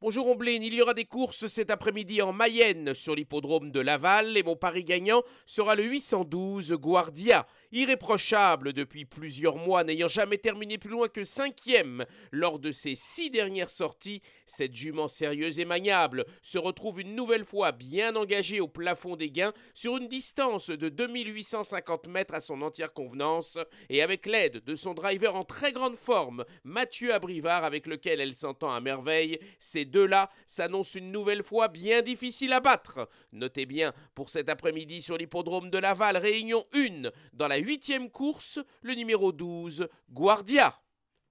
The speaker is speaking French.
Bonjour Omblin, il y aura des courses cet après-midi en Mayenne sur l'hippodrome de Laval et mon pari gagnant sera le 812 Guardia. Irréprochable depuis plusieurs mois, n'ayant jamais terminé plus loin que cinquième lors de ses six dernières sorties, cette jument sérieuse et maniable se retrouve une nouvelle fois bien engagée au plafond des gains sur une distance de 2850 mètres à son entière convenance et avec l'aide de son driver en très grande forme, Mathieu Abrivard avec lequel elle s'entend à merveille, deux-là s'annonce une nouvelle fois bien difficile à battre. Notez bien, pour cet après-midi sur l'hippodrome de Laval, réunion 1, dans la huitième course, le numéro 12, Guardia.